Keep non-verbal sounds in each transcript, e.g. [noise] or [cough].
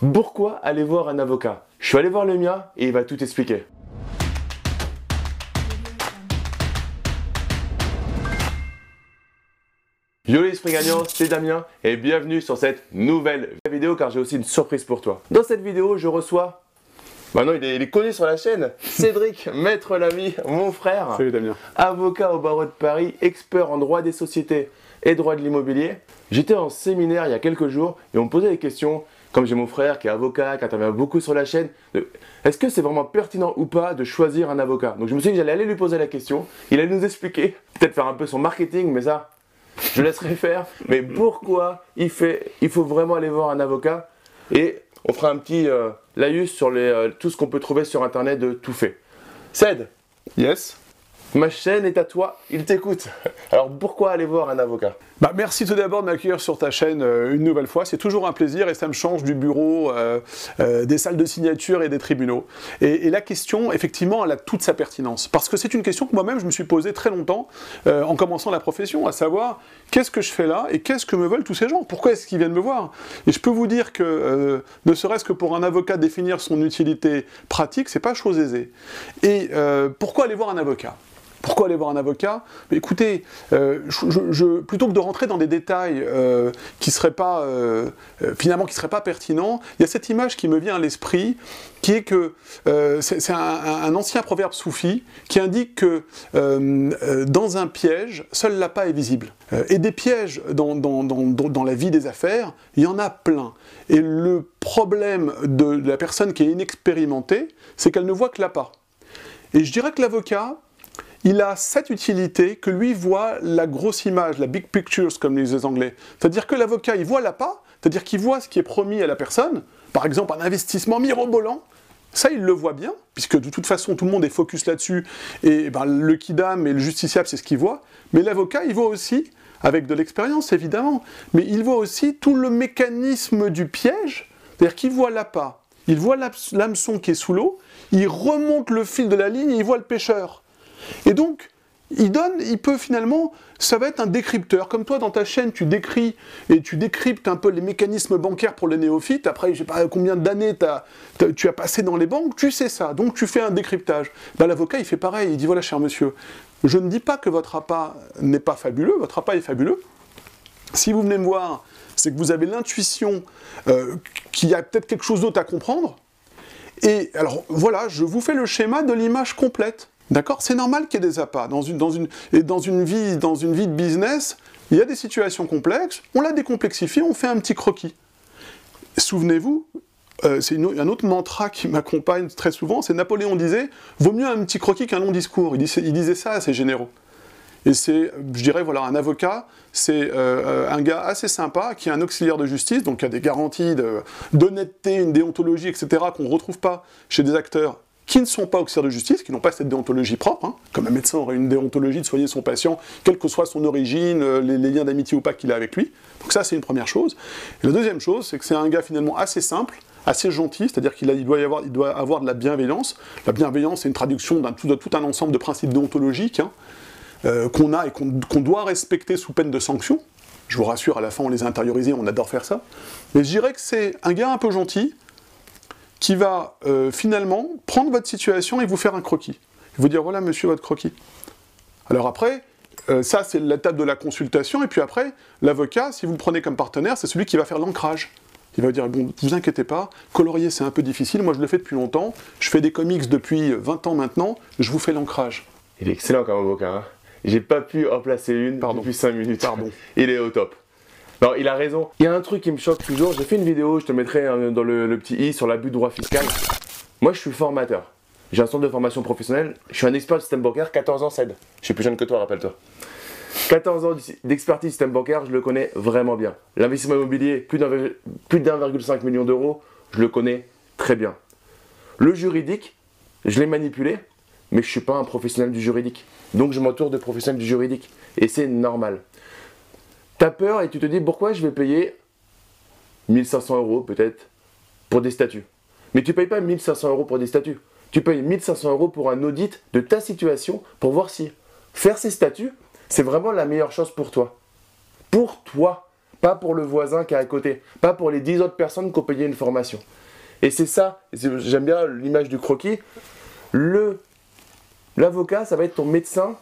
Pourquoi aller voir un avocat? Je suis allé voir le mien et il va tout expliquer. Yo les esprits gagnants, c'est Damien et bienvenue sur cette nouvelle vidéo car j'ai aussi une surprise pour toi. Dans cette vidéo, je reçois Maintenant, il est, il est connu sur la chaîne. Cédric, [laughs] maître l'ami, mon frère. Salut Damien. Avocat au barreau de Paris, expert en droit des sociétés et droit de l'immobilier. J'étais en séminaire il y a quelques jours et on me posait des questions. Comme j'ai mon frère qui est avocat, qui intervient beaucoup sur la chaîne, est-ce que c'est vraiment pertinent ou pas de choisir un avocat? Donc je me suis dit que j'allais aller lui poser la question. Il allait nous expliquer, peut-être faire un peu son marketing, mais ça, je laisserai faire. Mais pourquoi il, fait, il faut vraiment aller voir un avocat? Et on fera un petit euh, laïus sur euh, tout ce qu'on peut trouver sur internet de tout fait. Ced, Yes. Ma chaîne est à toi, il t'écoute. [laughs] Alors pourquoi aller voir un avocat? Bah, merci tout d'abord de m'accueillir sur ta chaîne euh, une nouvelle fois. C'est toujours un plaisir et ça me change du bureau, euh, euh, des salles de signature et des tribunaux. Et, et la question, effectivement, elle a toute sa pertinence. Parce que c'est une question que moi-même je me suis posée très longtemps en commençant la profession, à savoir qu'est-ce que je fais là et qu'est-ce que me veulent tous ces gens? Pourquoi est-ce qu'ils viennent me voir? Et je peux vous dire que, ne serait-ce que pour un avocat définir son utilité pratique, c'est pas chose aisée. Et pourquoi aller voir un avocat? Pourquoi aller voir un avocat Écoutez, euh, plutôt que de rentrer dans des détails euh, qui seraient pas euh, finalement qui seraient pas pertinents, il y a cette image qui me vient à l'esprit, qui est que c'est un, un- ancien proverbe soufi qui indique que dans un piège, seul l'appât est visible. Et des pièges dans- dans- dans- dans la vie des affaires, il y en a plein. Et le problème de la personne qui est inexpérimentée, c'est qu'elle ne voit que l'appât. Et je dirais que l'avocat, il a cette utilité que lui voit la grosse image, la big pictures, comme disent les Anglais. C'est-à-dire que l'avocat, il voit l'appât, c'est-à-dire qu'il voit ce qui est promis à la personne, par exemple un investissement mirobolant, ça, il le voit bien, puisque de toute façon, tout le monde est focus là-dessus, et ben, le kidam et le justiciable, c'est ce qu'il voit. Mais l'avocat, il voit aussi, avec de l'expérience évidemment, mais il voit aussi tout le mécanisme du piège, c'est-à-dire qu'il voit l'appât, il voit l'hameçon qui est sous l'eau, il remonte le fil de la ligne et il voit le pêcheur. Et donc, il donne, il peut finalement, ça va être un décrypteur. Comme toi, dans ta chaîne, tu décris et tu décryptes un peu les mécanismes bancaires pour les néophytes. Après, je sais pas combien d'années tu as passé dans les banques, tu sais ça. Donc, tu fais un décryptage. Ben, L'avocat, il fait pareil. Il dit voilà, cher monsieur, je ne dis pas que votre appât n'est pas fabuleux. Votre appât est fabuleux. Si vous venez me voir, c'est que vous avez l'intuition euh, qu'il y a peut-être quelque chose d'autre à comprendre. Et alors voilà, je vous fais le schéma de l'image complète. D'accord C'est normal qu'il y ait des appâts. Dans une, dans, une, et dans, une vie, dans une vie de business, il y a des situations complexes, on la décomplexifie, on fait un petit croquis. Souvenez-vous, euh, c'est un autre mantra qui m'accompagne très souvent, c'est Napoléon disait « Vaut mieux un petit croquis qu'un long discours ». Il disait, ça à ses généraux. Et c'est, je dirais, voilà, un avocat, c'est euh, un gars assez sympa qui est un auxiliaire de justice, donc qui a des garanties d'honnêteté, une déontologie, etc., qu'on ne retrouve pas chez des acteurs qui ne sont pas auxiliaires de justice, qui n'ont pas cette déontologie propre, hein. comme un médecin aurait une déontologie de soigner son patient, quelle que soit son origine, euh, les, liens d'amitié ou pas qu'il a avec lui. Donc ça, c'est une première chose. Et la deuxième chose, c'est que c'est un gars finalement assez simple, assez gentil, c'est-à-dire qu'il doit, avoir, doit avoir de la bienveillance. La bienveillance, c'est une traduction d'un tout, un ensemble de principes déontologiques, hein euh, qu'on a et qu'on qu'on doit respecter sous peine de sanction. Je vous rassure, à la fin, on les a intériorisés, on adore faire ça. Mais je dirais que c'est un gars un peu gentil qui va euh, finalement prendre votre situation et vous faire un croquis. Vous dire voilà, monsieur, votre croquis. Alors après, euh, ça, c'est l'étape de la consultation. Et puis après, l'avocat, si vous le prenez comme partenaire, c'est celui qui va faire l'ancrage. Il va dire, bon, vous inquiétez pas, colorier c'est un peu difficile, moi je le fais depuis longtemps, je fais des comics depuis 20 ans maintenant, je vous fais l'ancrage. Il est excellent comme avocat. hein. J'ai pas pu en placer une Pardon. depuis 5 minutes. Pardon. Il est au top. Non, il a raison. Il y a un truc qui me choque toujours. J'ai fait une vidéo, je te mettrai dans le, petit i sur l'abus de droit fiscal. Moi, je suis formateur. J'ai un centre de formation professionnelle. Je suis un expert du système bancaire, 14 ans CED. Je suis plus jeune que toi, rappelle-toi. 14 ans d'expertise système bancaire, je le connais vraiment bien. L'investissement immobilier, plus d'un- plus d'1,5 million d'euros, je le connais très bien. Le juridique, je l'ai manipulé, mais je suis pas un professionnel du juridique. Donc je m'entoure de professionnels du juridique. Et c'est normal. T'as peur et tu te dis pourquoi je vais payer 1500 euros peut-être pour des statuts. Mais tu payes pas 1500 euros pour des statuts. Tu payes 1500 euros pour un audit de ta situation pour voir si faire ces statuts, c'est vraiment la meilleure chose pour toi. Pour toi. pas pour le voisin qui est à côté, pas pour les 10 autres personnes qui ont payé une formation. Et c'est ça, j'aime bien l'image du croquis, l'avocat, ça va être ton médecin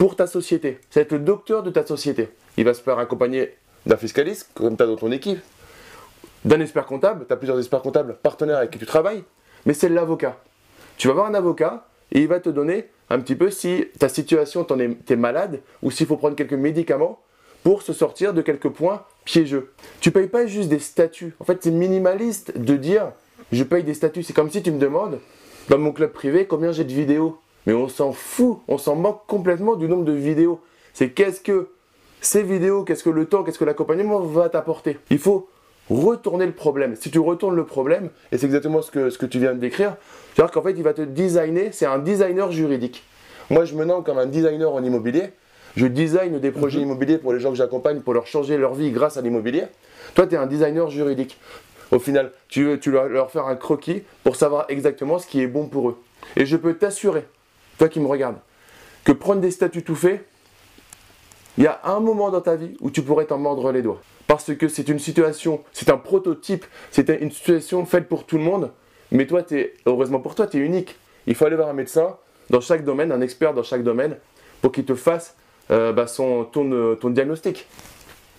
pour ta société. Ça va être le docteur de ta société. Il va se faire accompagner d'un fiscaliste, comme tu as dans ton équipe, d'un expert comptable, tu as plusieurs experts comptables partenaires avec qui tu travailles, mais c'est l'avocat. Tu vas voir un avocat et il va te donner un petit peu si ta situation, tu es, malade ou s'il faut prendre quelques médicaments pour se sortir de quelques points piégeux. Tu payes pas juste des statuts. En fait, c'est minimaliste de dire je paye des statuts. C'est comme si tu me demandes dans mon club privé combien j'ai de vidéos? Mais on s'en fout, on s'en manque complètement du nombre de vidéos. C'est qu'est-ce que ces vidéos, qu'est-ce que le temps, qu'est-ce que l'accompagnement va t'apporter. Il faut retourner le problème. Si tu retournes le problème, et c'est exactement ce que, ce que tu viens de décrire, tu vois qu'en fait, il va te designer, c'est un designer juridique. Moi, je me nomme comme un designer en immobilier. Je design des projets mhm. immobiliers pour les gens que j'accompagne pour leur changer leur vie grâce à l'immobilier. Toi, tu es un designer juridique. Au final, tu veux tu leur faire un croquis pour savoir exactement ce qui est bon pour eux. Et je peux t'assurer, toi qui me regardes, que prendre des statuts tout faits, il y a un moment dans ta vie où tu pourrais t'en mordre les doigts. Parce que c'est une situation, c'est un prototype, c'est une situation faite pour tout le monde, mais toi, es, heureusement pour toi, tu es unique. Il faut aller voir un médecin dans chaque domaine, un expert dans chaque domaine, pour qu'il te fasse euh, bah, son, ton, ton diagnostic.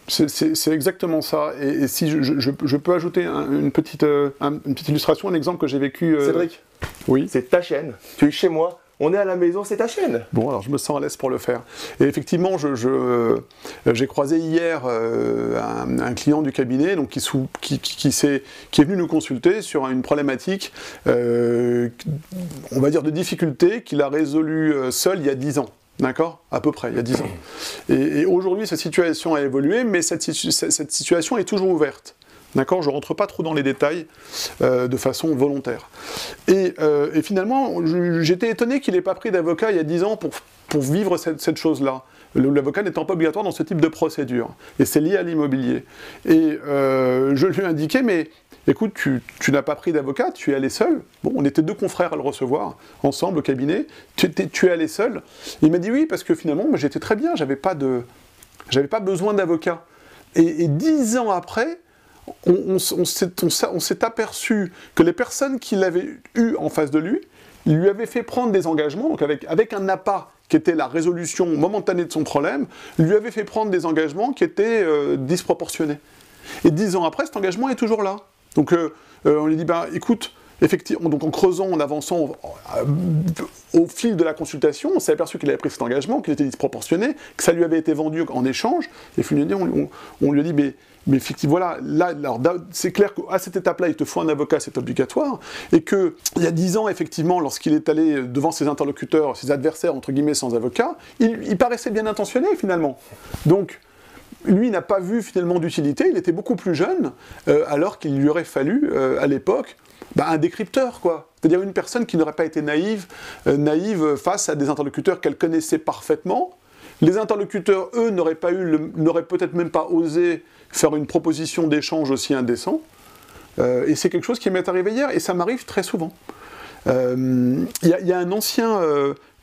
C'est exactement ça. Et, si je, peux ajouter une, petite, euh, une petite illustration, un exemple que j'ai vécu. Euh, Cédric Oui. C'est ta chaîne. Tu es chez moi on est à la maison, c'est ta chaîne. Bon, alors je me sens à l'aise pour le faire. Et effectivement, j'ai je, j'ai croisé hier euh, un, client du cabinet donc, qui, qui, qui, est, qui, est, venu nous consulter sur une problématique, euh, on va dire, de difficulté qu'il a résolue euh, seul il y a 10 ans. D'accord? À peu près, il y a 10 ans. Et, aujourd'hui, cette situation a évolué, mais cette, cette situation est toujours ouverte. D'accord Je ne rentre pas trop dans les détails euh, de façon volontaire. Et, euh, finalement, j'étais étonné qu'il n'ait pas pris d'avocat il y a 10 ans pour, pour vivre cette, chose-là. L'avocat n'étant pas obligatoire dans ce type de procédure. Et c'est lié à l'immobilier. Et euh, je lui ai indiqué, mais écoute, tu, n'as pas pris d'avocat, tu es allé seul. Bon, on était deux confrères à le recevoir, ensemble au cabinet. Tu, tu es allé seul. Il m'a dit oui, parce que finalement, j'étais très bien, j'avais pas pas besoin d'avocat. Et dix ans après, on, s'est aperçu que les personnes qui l'avaient eu en face de lui lui avaient fait prendre des engagements, donc avec, avec un appât qui était la résolution momentanée de son problème, lui avait fait prendre des engagements qui étaient euh, disproportionnés. Et dix ans après, cet engagement est toujours là. Donc euh, euh, on lui dit, bah, écoute, effectivement, donc en creusant, en avançant au fil de la consultation, on s'est aperçu qu'il avait pris cet engagement, qu'il était disproportionné, que ça lui avait été vendu en échange, et finalement, on, lui a dit, mais, effectivement, voilà, là, c'est clair qu'à cette étape-là, il te faut un avocat, c'est obligatoire, et qu'il y a dix ans, effectivement, lorsqu'il est allé devant ses interlocuteurs, ses adversaires, entre guillemets, sans avocat, il, paraissait bien intentionné, finalement. Donc, lui n'a pas vu finalement d'utilité, il était beaucoup plus jeune, euh, alors qu'il lui aurait fallu, euh, à l'époque, bah, un décrypteur, quoi. C'est-à-dire une personne qui n'aurait pas été naïve, euh, naïve face à des interlocuteurs qu'elle connaissait parfaitement. Les interlocuteurs, eux, n'auraient pas eu, n'auraient peut-être même pas osé faire une proposition d'échange aussi indécent. Euh, et c'est quelque chose qui m'est arrivé hier, et ça m'arrive très souvent. Il euh, y, a un ancien,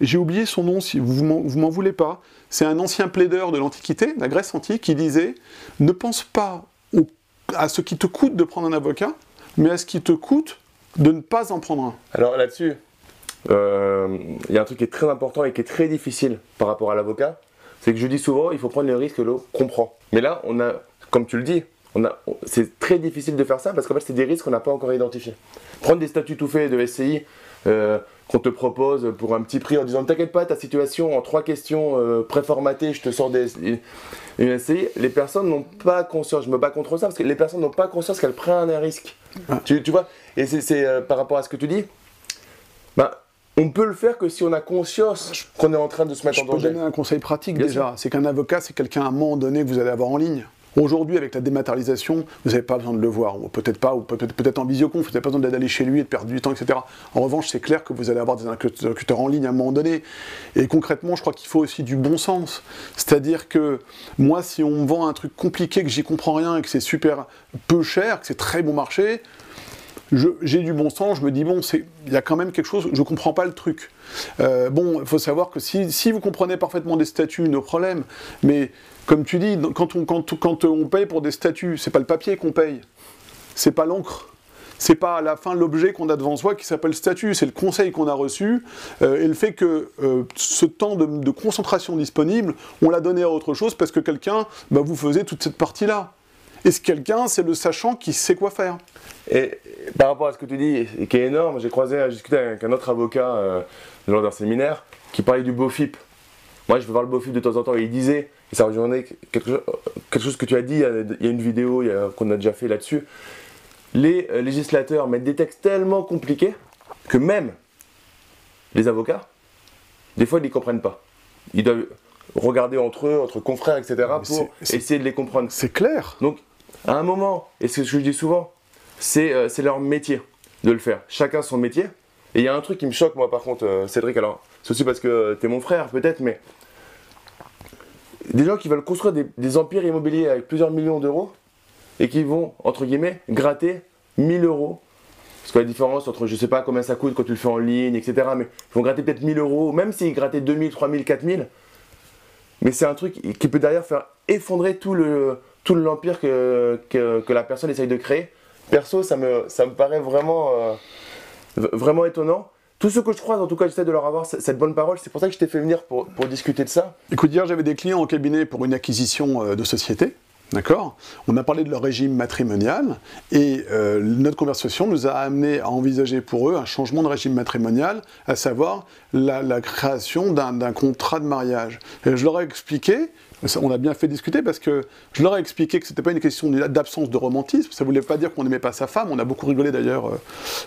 j'ai oublié son nom, si vous m'en voulez pas, c'est un ancien plaideur de l'Antiquité, la Grèce antique, qui disait Ne pense pas à ce qui te coûte de prendre un avocat, mais à ce qui te coûte de ne pas en prendre un? Alors là-dessus, euh, il y a un truc qui est très important et qui est très difficile par rapport à l'avocat, c'est que je dis souvent, il faut prendre le risque que l'on comprend. Mais là, on a, comme tu le dis, c'est très difficile de faire ça parce qu'en fait, c'est des risques qu'on n'a pas encore identifiés. Prendre des statuts tout faits de SCI, euh, qu'on te propose pour un petit prix en disant t'inquiète pas, ta situation en trois questions euh, préformatées, je te sors des, une SCI, les personnes n'ont pas conscience, je me bats contre ça parce que les personnes n'ont pas conscience qu'elles prennent un risque. Tu, tu, vois? Et c'est euh, par rapport à ce que tu dis, bah, on peut le faire que si on a conscience qu'on est en train de se mettre en danger. Je peux donner un conseil pratique déjà, c'est qu'un avocat, c'est quelqu'un à un moment donné que vous allez avoir en ligne. Aujourd'hui, avec la dématérialisation, vous n'avez pas besoin de le voir, ou peut-être pas, ou peut-être peut en visioconf, vous n'avez pas besoin d'aller chez lui et de perdre du temps, etc. En revanche, c'est clair que vous allez avoir des interlocuteurs en ligne à un moment donné. Et concrètement, je crois qu'il faut aussi du bon sens. C'est-à-dire que moi, si on me vend un truc compliqué, que j'y comprends rien, et que c'est super peu cher, que c'est très bon marché, j'ai du bon sens, je me dis, bon, il y a quand même quelque chose, je ne comprends pas le truc. Euh, bon, il faut savoir que si, si, vous comprenez parfaitement des statuts, nos problèmes, mais comme tu dis, quand on, quand, quand on paye pour des statuts, c'est pas le papier qu'on paye, c'est pas l'encre. C'est pas à la fin l'objet qu'on a devant soi qui s'appelle statut, c'est le conseil qu'on a reçu euh, et le fait que euh, ce temps de, concentration disponible, on l'a donné à autre chose parce que quelqu'un bah, vous faisait toute cette partie-là. Et ce quelqu'un, c'est le sachant qui sait quoi faire. Et par rapport à ce que tu dis, qui est énorme, j'ai croisé, discuté avec un autre avocat euh, lors d'un séminaire qui parlait du BOFIP. Moi, je veux voir le BOFIP de temps en temps. Et il disait, et ça rejoignait quelque, chose, quelque chose que tu as dit, il y a une vidéo qu'on a déjà fait là-dessus. Les euh, législateurs mettent des textes tellement compliqués que même les avocats, des fois, ils ne les comprennent pas. Ils doivent regarder entre eux, entre confrères, etc., pour essayer de les comprendre. C'est clair. Donc, à un moment, et c'est ce que je dis souvent, euh, c'est leur métier de le faire. Chacun son métier. Et il y a un truc qui me choque, moi, par contre, euh, Cédric, alors, c'est aussi parce que tu es mon frère, peut-être, mais des gens qui veulent construire des, empires immobiliers avec plusieurs millions d'euros et qui vont, entre guillemets, gratter 1000 euros. Parce que la différence entre, je sais pas combien ça coûte quand tu le fais en ligne, etc., mais ils vont gratter peut-être 1000 euros, même s'ils grattaient 2000, 3000, 4000. Mais c'est un truc qui peut d'ailleurs faire effondrer tout le tout l'empire que, la personne essaye de créer. Perso, ça me, paraît vraiment, euh, vraiment étonnant. Tout ce que je croise, en tout cas, j'essaie de leur avoir cette bonne parole. C'est pour ça que je t'ai fait venir pour, pour discuter de ça. Écoute, hier, j'avais des clients au cabinet pour une acquisition euh, de société. D'accord? On a parlé de leur régime matrimonial et euh, notre conversation nous a amené à envisager pour eux un changement de régime matrimonial, à savoir la, création d'un contrat de mariage. Et je leur ai expliqué, on a bien fait discuter parce que je leur ai expliqué que ce n'était pas une question d'absence de romantisme, ça ne voulait pas dire qu'on n'aimait pas sa femme, on a beaucoup rigolé d'ailleurs euh,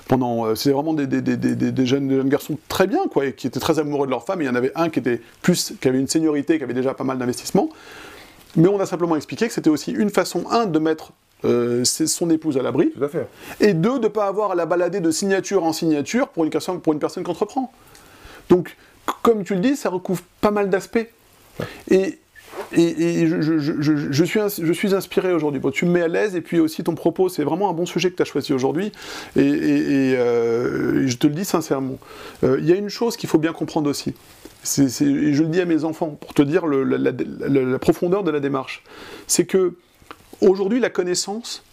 pendant... Euh, c'est vraiment des, jeunes, garçons très bien, quoi, qui étaient très amoureux de leur femme, il y en avait un qui, était plus, qui avait une seniorité, qui avait déjà pas mal d'investissement. Mais on a simplement expliqué que c'était aussi une façon, un, de mettre euh, son épouse à l'abri, et deux, de ne pas avoir à la balader de signature en signature pour une, personne, pour une personne qui entreprend. Donc, comme tu le dis, ça recouvre pas mal d'aspects. Et, et, je, suis, je suis inspiré aujourd'hui. tu me mets à l'aise, et puis aussi ton propos, c'est vraiment un bon sujet que tu as choisi aujourd'hui. Et, euh, je te le dis sincèrement. Euh, il y a une chose qu'il faut bien comprendre aussi et je le dis à mes enfants pour te dire la, profondeur de la démarche, c'est que aujourd'hui la connaissance,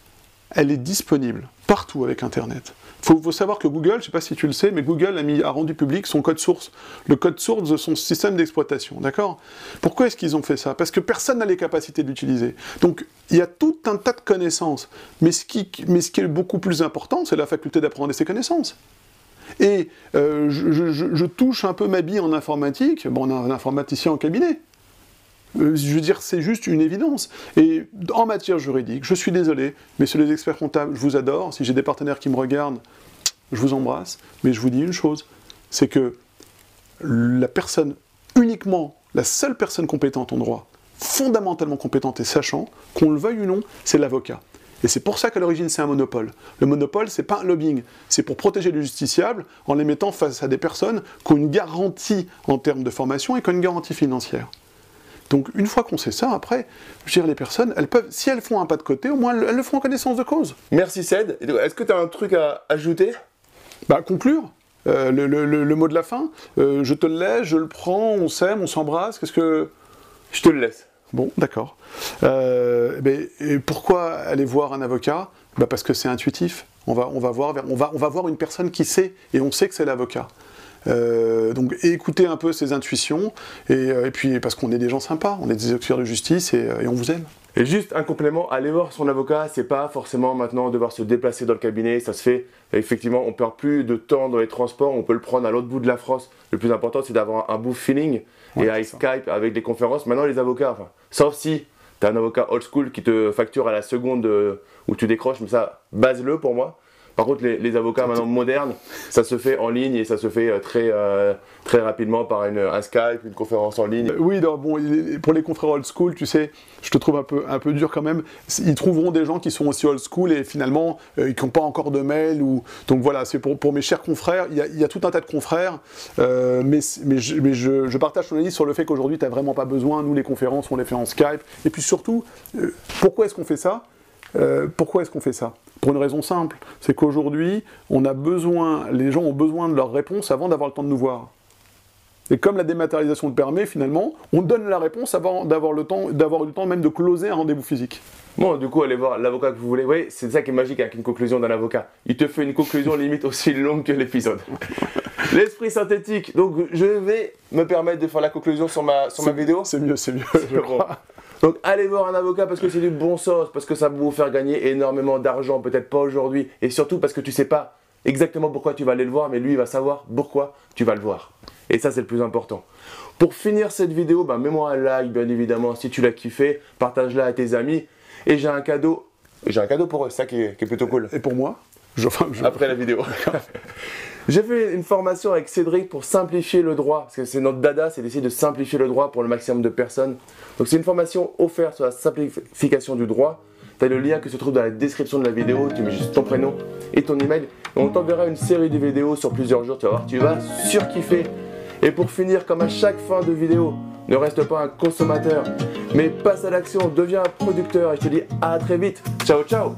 elle est disponible partout avec Internet. Il faut, savoir que Google, je ne sais pas si tu le sais, mais Google a, mis, a rendu public son code source, le code source de son système d'exploitation, d'accord? Pourquoi est-ce qu'ils ont fait ça? Parce que personne n'a les capacités de l'utiliser. Donc il y a tout un tas de connaissances, mais ce qui, mais ce qui est beaucoup plus important, c'est la faculté d'apprendre ces connaissances. Et euh, je, touche un peu ma bille en informatique. Bon, on a un informaticien en cabinet. Euh, je veux dire, c'est juste une évidence. Et en matière juridique, je suis désolé, sur les experts comptables, je vous adore. Si j'ai des partenaires qui me regardent, je vous embrasse. Mais je vous dis une chose, c'est que la personne, uniquement la seule personne compétente en droit, fondamentalement compétente et sachant, qu'on le veuille ou non, c'est l'avocat. Et c'est pour ça qu'à l'origine c'est un monopole. Le monopole, c'est pas un lobbying, c'est pour protéger les justiciables en les mettant face à des personnes qui ont une garantie en termes de formation et qui ont une garantie financière. Donc une fois qu'on sait ça, après, je veux dire, les personnes, elles peuvent, si elles font un pas de côté, au moins elles le font en connaissance de cause. Merci Ced. Est-ce que tu as un truc à ajouter? Bah conclure. Euh, le, mot de la fin, euh, je te le laisse, je le prends, on s'aime, on s'embrasse, qu'est-ce que... Je te le laisse. Bon, d'accord. Euh, pourquoi aller voir un avocat? Bah Parce que c'est intuitif. On va voir une personne qui sait, et on sait que c'est l'avocat. Euh, donc écoutez un peu ses intuitions, euh, et, puis parce qu'on est des gens sympas, on est des experts de justice, et, et on vous aime. Et juste un complément, aller voir son avocat, c'est pas forcément maintenant devoir se déplacer dans le cabinet, ça se fait. Effectivement, on perd plus de temps dans les transports, on peut le prendre à l'autre bout de la France. Le plus important, c'est d'avoir un beau feeling. et avec Skype, avec des conférences, maintenant les avocats, enfin, sauf si tu as un avocat old school qui te facture à la seconde euh, où tu décroches, mais ça, base-le pour moi. Par contre, les, avocats maintenant modernes, ça se fait en ligne et ça se fait euh, très, euh, très rapidement par une, un Skype, une conférence en ligne. Oui, bon, pour les confrères old school, tu sais, je te trouve un peu, un peu dur quand même. Ils trouveront des gens qui sont aussi old school et finalement, euh, qui n'ont pas encore de mail. Ou... Donc voilà, c'est pour, pour mes chers confrères. Il y, a, il y a tout un tas de confrères, mais, mais, je, mais je, je, partage ton avis sur le fait qu'aujourd'hui, tu n'as vraiment pas besoin. Nous, les conférences, on les fait en Skype. Et puis surtout, pourquoi est-ce qu'on fait ça? Pourquoi est-ce qu'on fait ça? Pour une raison simple, c'est qu'aujourd'hui, on a besoin, les gens ont besoin de leurs réponses avant d'avoir le temps de nous voir. Et comme la dématérialisation le permet, finalement, on donne la réponse avant d'avoir le temps, d'avoir eu le temps même de closer un rendez-vous physique. Bon, du coup, allez voir l'avocat que vous voulez. Oui, c'est ça qui est magique avec une conclusion d'un avocat. Il te fait une conclusion [laughs] limite aussi longue que l'épisode. L'esprit synthétique. Donc, je vais me permettre de faire la conclusion sur ma, sur ma vidéo. C'est mieux, c'est mieux, je crois. Donc, allez voir un avocat parce que c'est du bon sens, parce que ça va vous faire gagner énormément d'argent, peut-être pas aujourd'hui, et surtout parce que tu sais pas exactement pourquoi tu vas aller le voir, mais lui, il va savoir pourquoi tu vas le voir. Et ça, c'est le plus important. Pour finir cette vidéo, bah, mets-moi un like, bien évidemment, si tu l'as kiffé, partage-la à tes amis. Et j'ai un cadeau. J'ai un cadeau pour eux, ça qui est, qui est plutôt cool. Et pour moi, je- Après la vidéo. [laughs] j'ai fait une formation avec Cédric pour simplifier le droit. Parce que c'est notre dada, c'est d'essayer de simplifier le droit pour le maximum de personnes. Donc c'est une formation offerte sur la simplification du droit. Tu le lien qui se trouve dans la description de la vidéo. Tu mets juste ton prénom et ton email. Et on t'enverra une série de vidéos sur plusieurs jours. Tu vas voir, tu vas surkiffer. Et pour finir, comme à chaque fin de vidéo, ne reste pas un consommateur, mais passe à l'action, deviens un producteur. Et je te dis à très vite. Ciao, ciao